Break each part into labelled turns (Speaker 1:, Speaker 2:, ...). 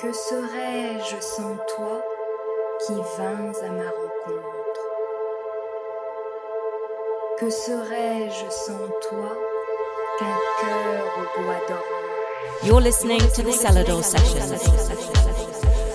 Speaker 1: Que serais-je sans toi qui vins à ma rencontre? Que serais-je sans toi qu'un cœur au bois dormant?
Speaker 2: You're listening to the Celador Sessions.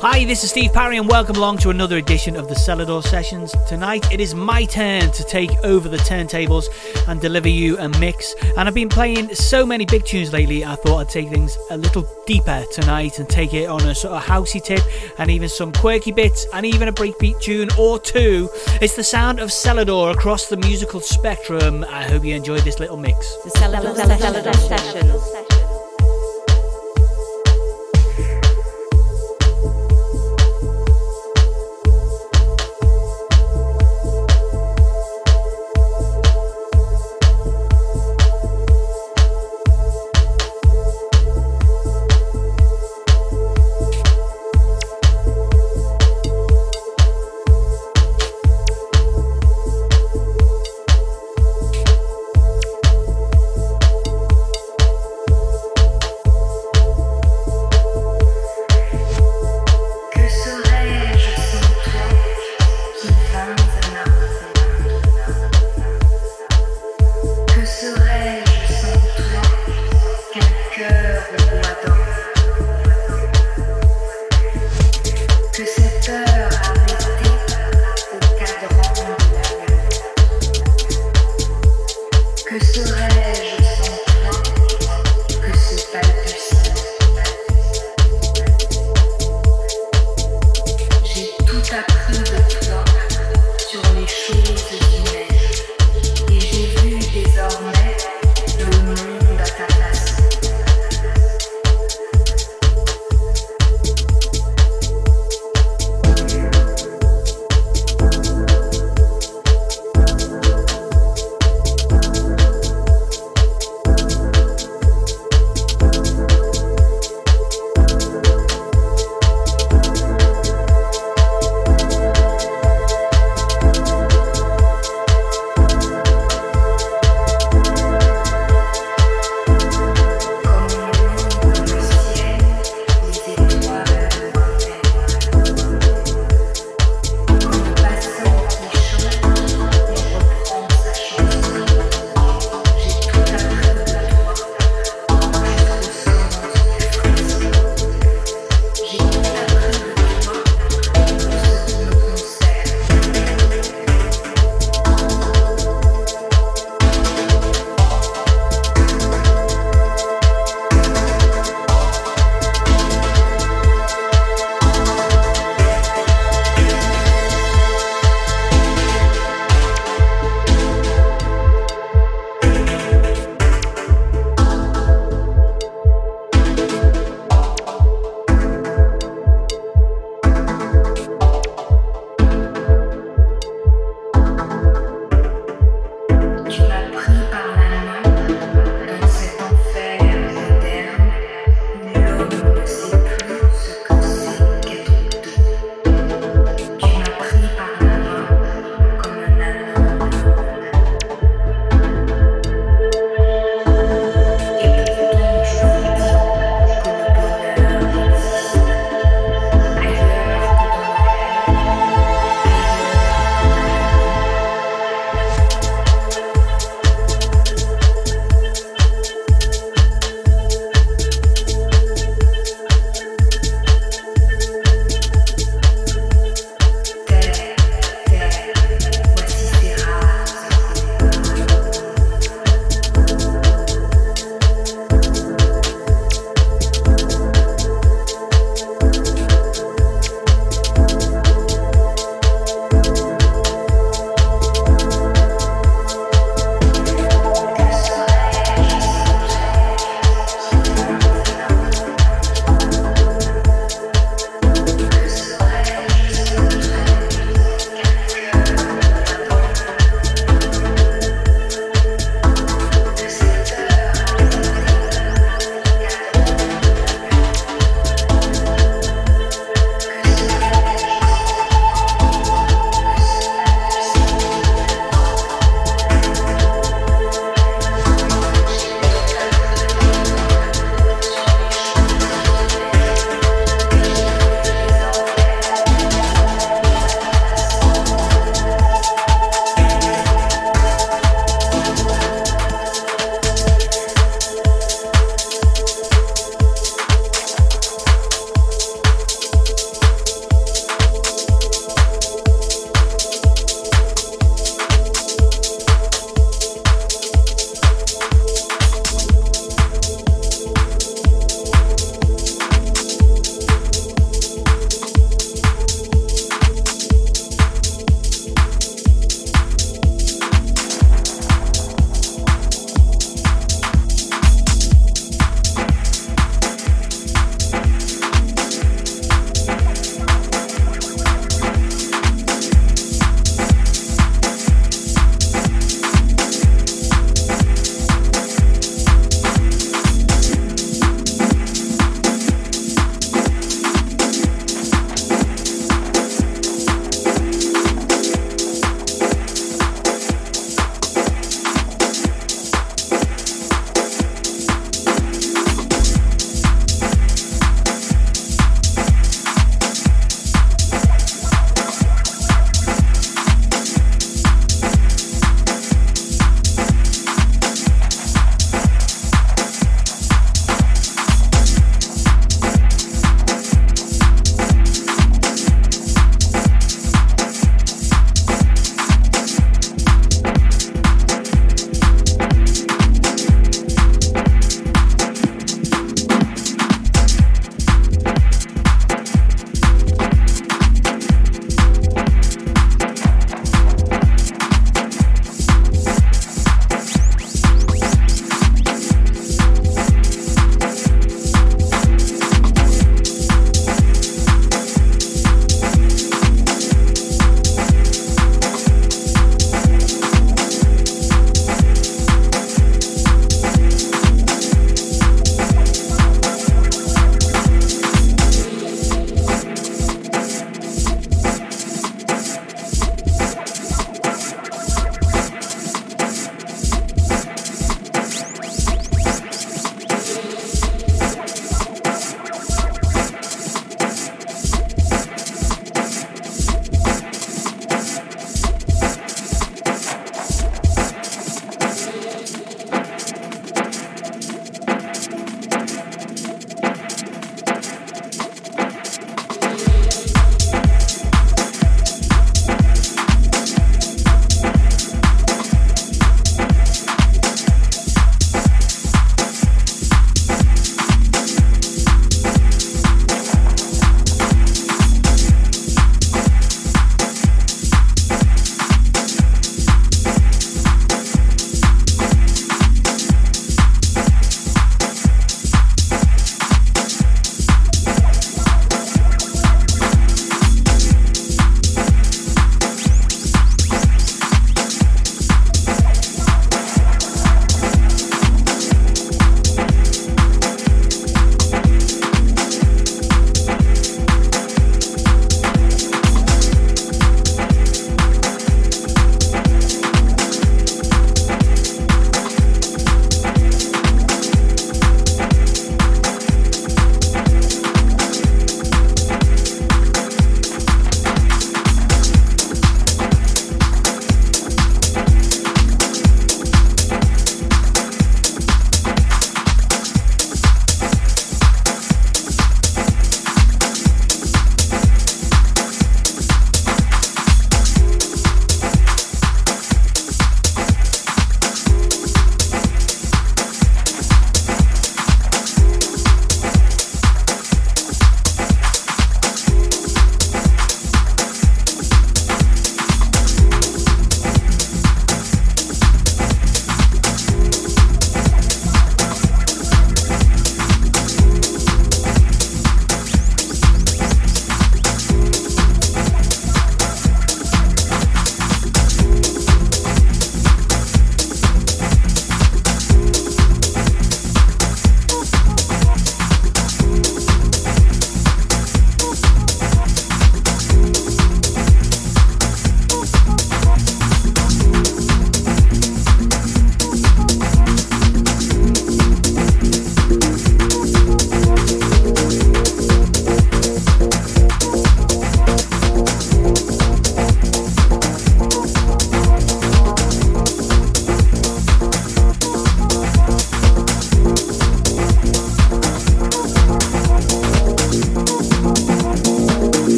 Speaker 3: Hi, this is Steve Parry, and welcome along to another edition of the Selador Sessions. Tonight, it is my turn to take over the turntables and deliver you a mix. And I've been playing so many big tunes lately, I thought I'd take things a little deeper tonight and take it on a sort of housey tip, and even some quirky bits, and even a breakbeat tune or two. It's the sound of Selador across the musical spectrum. I hope you enjoyed this little mix.
Speaker 2: The Selador, Sessions.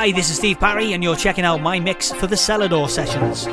Speaker 4: Hi, this is Steve Parry, and you're checking out my mix for the Selador sessions.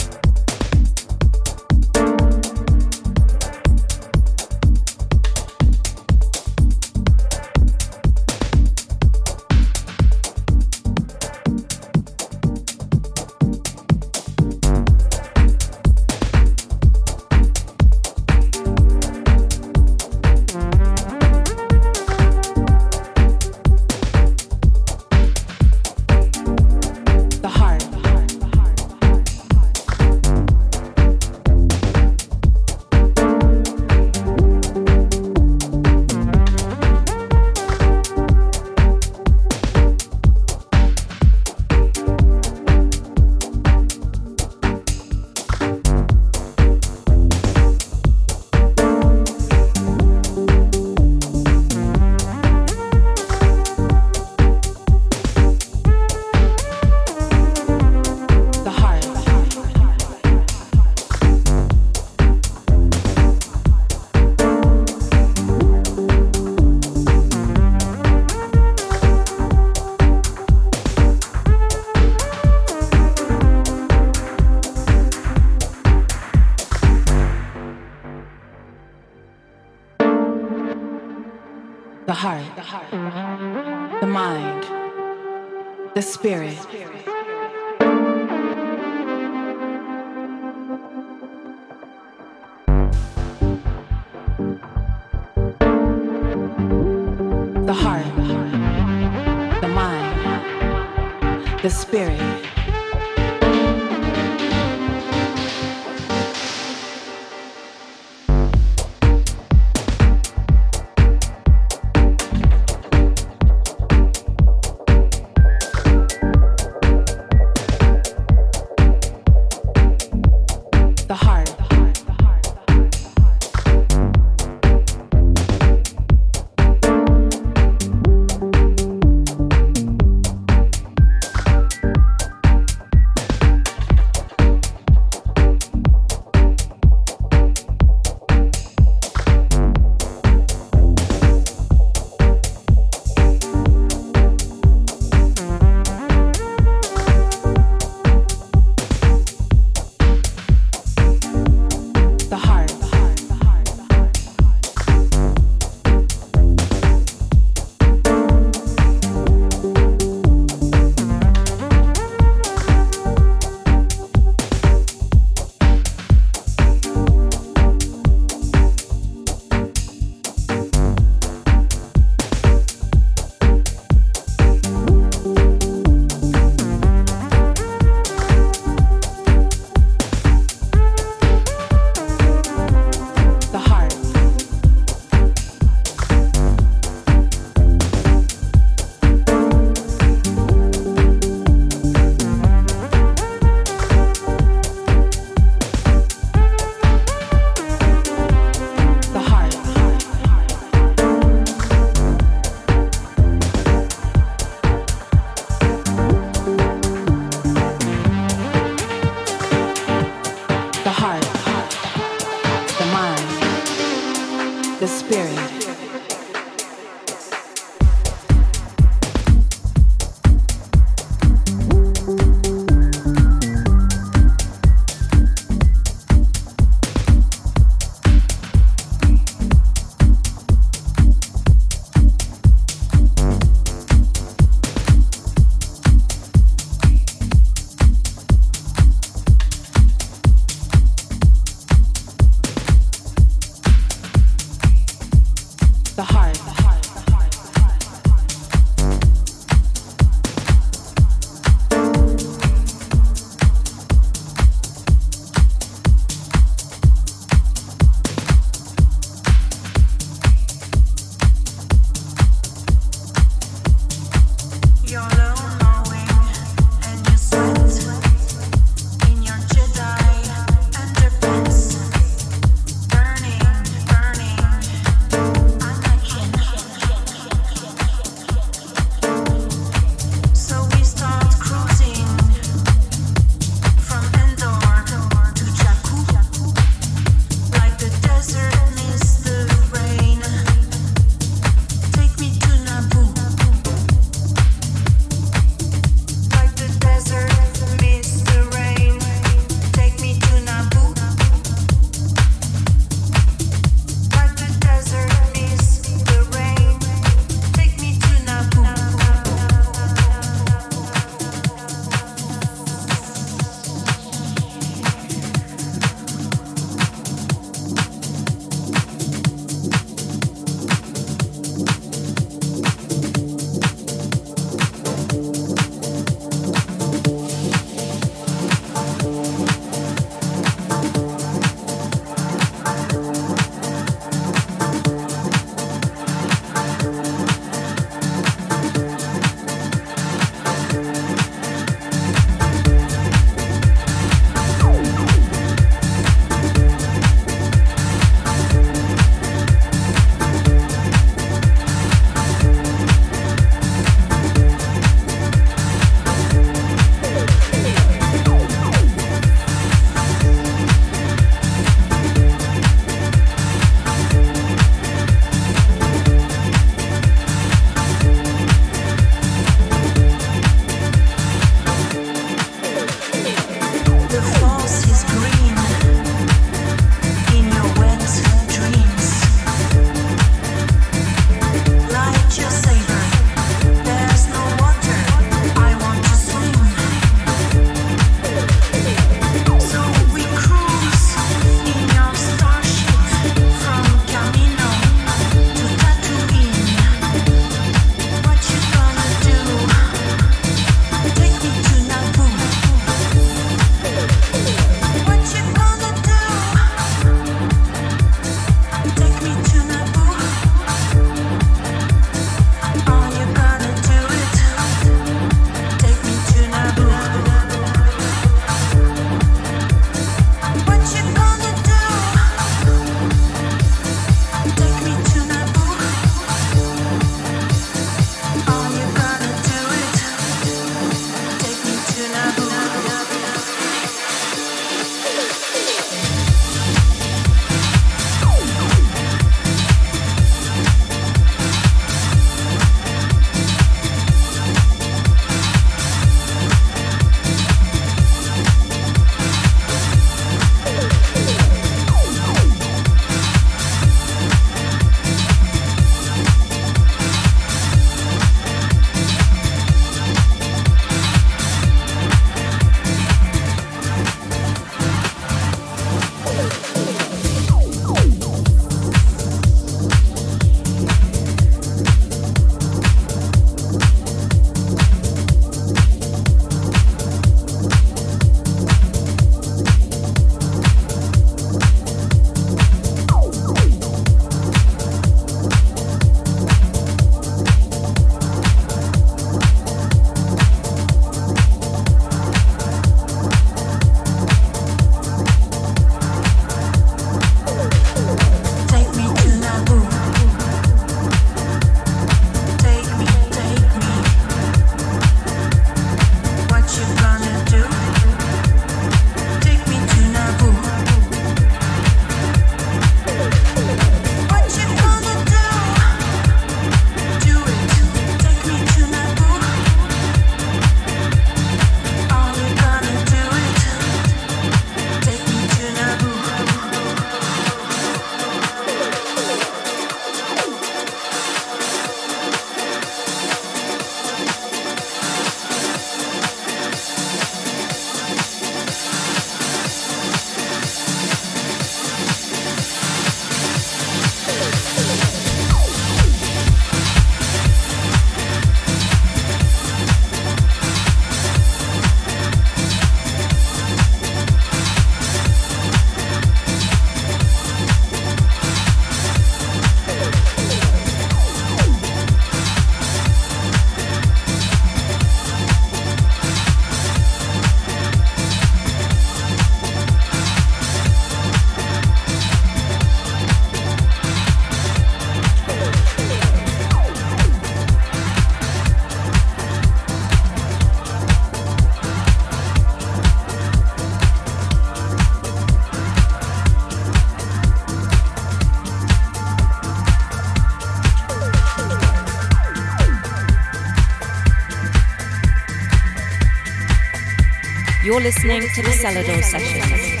Speaker 2: You're listening to the Selador Sessions.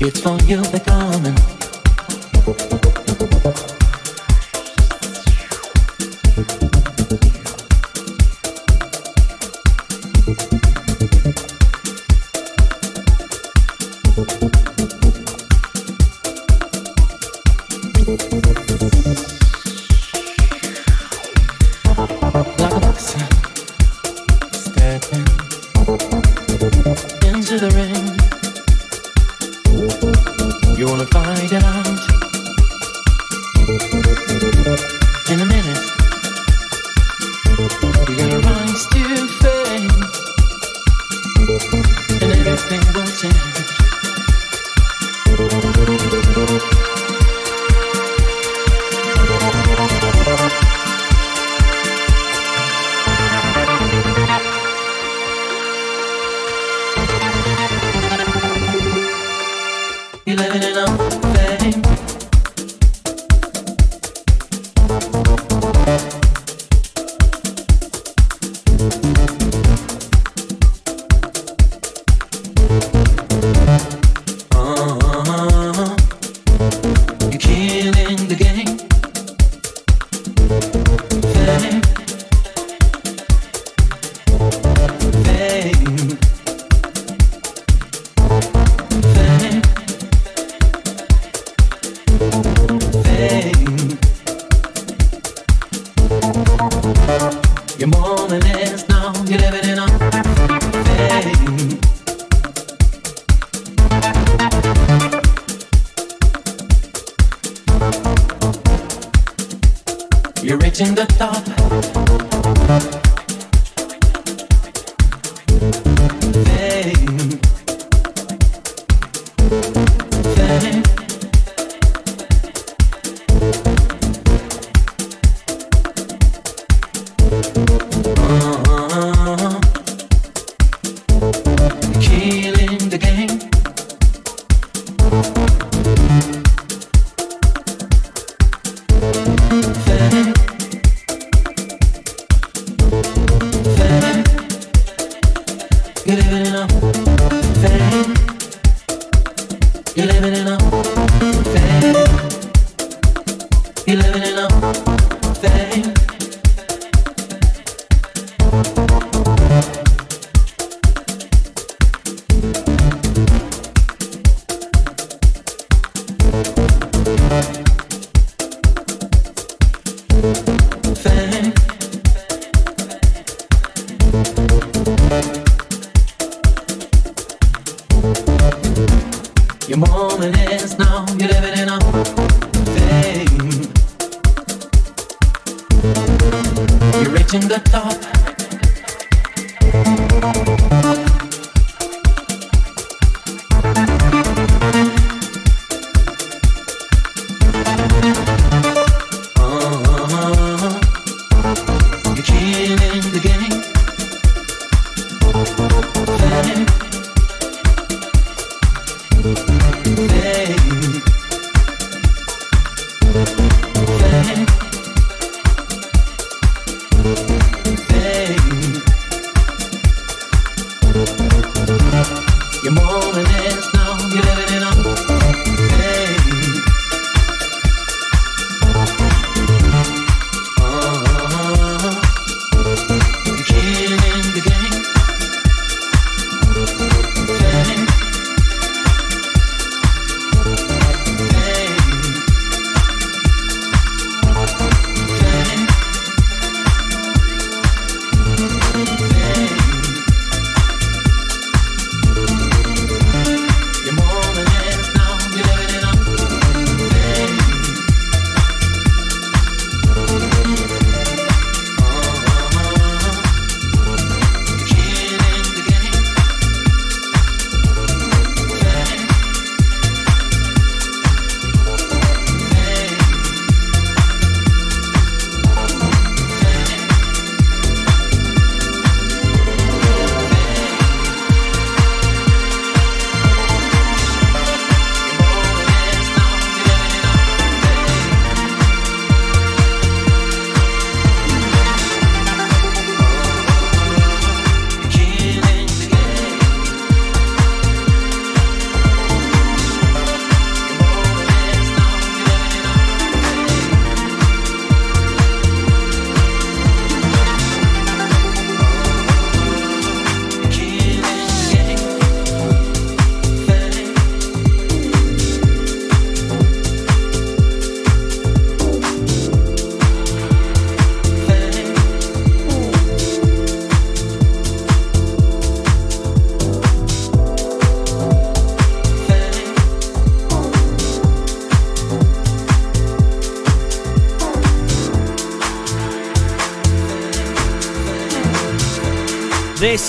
Speaker 2: It's for you, they're coming.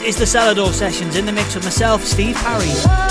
Speaker 2: Is the Selador Sessions in the mix with myself, Steve Parry.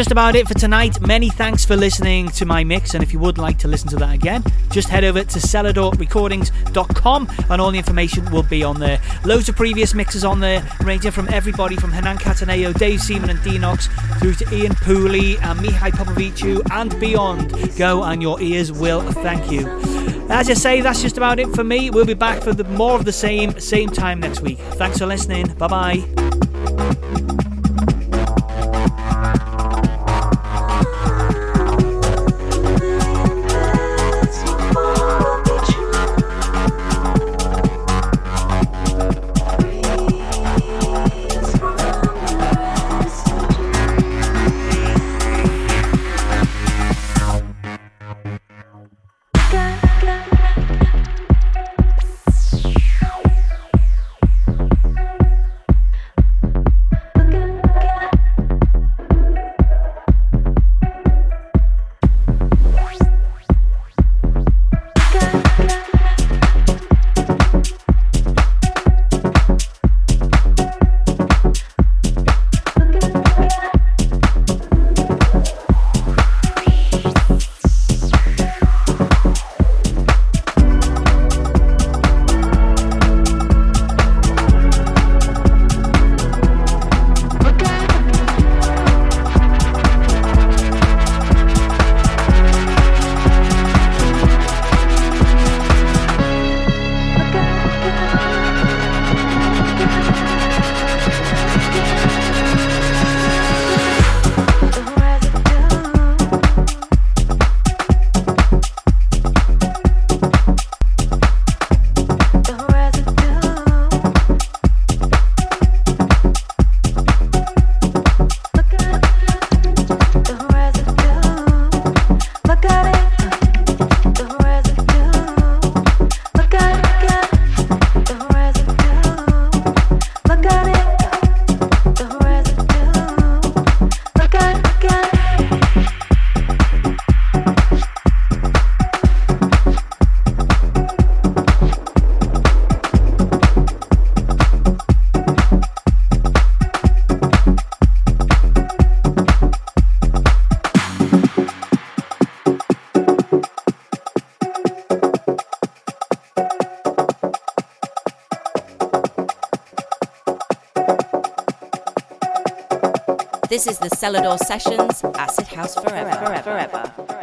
Speaker 3: Just about it for tonight. Many thanks for listening to my mix, and if you would like to listen to that again, just head over to seladorrecordings.com and all the information will be on there. Loads of previous mixes on there, ranging from everybody from Hernan Cattaneo, Dave Seaman and Denox, through to Ian Pooley and Mihai Popoviciu and beyond. Go and your ears will thank you. As I say, that's just about it for me. We'll be back for the, more of the same, same time next week. Thanks for listening. Bye bye.
Speaker 2: Selador Sessions Acid House Forever. forever, forever.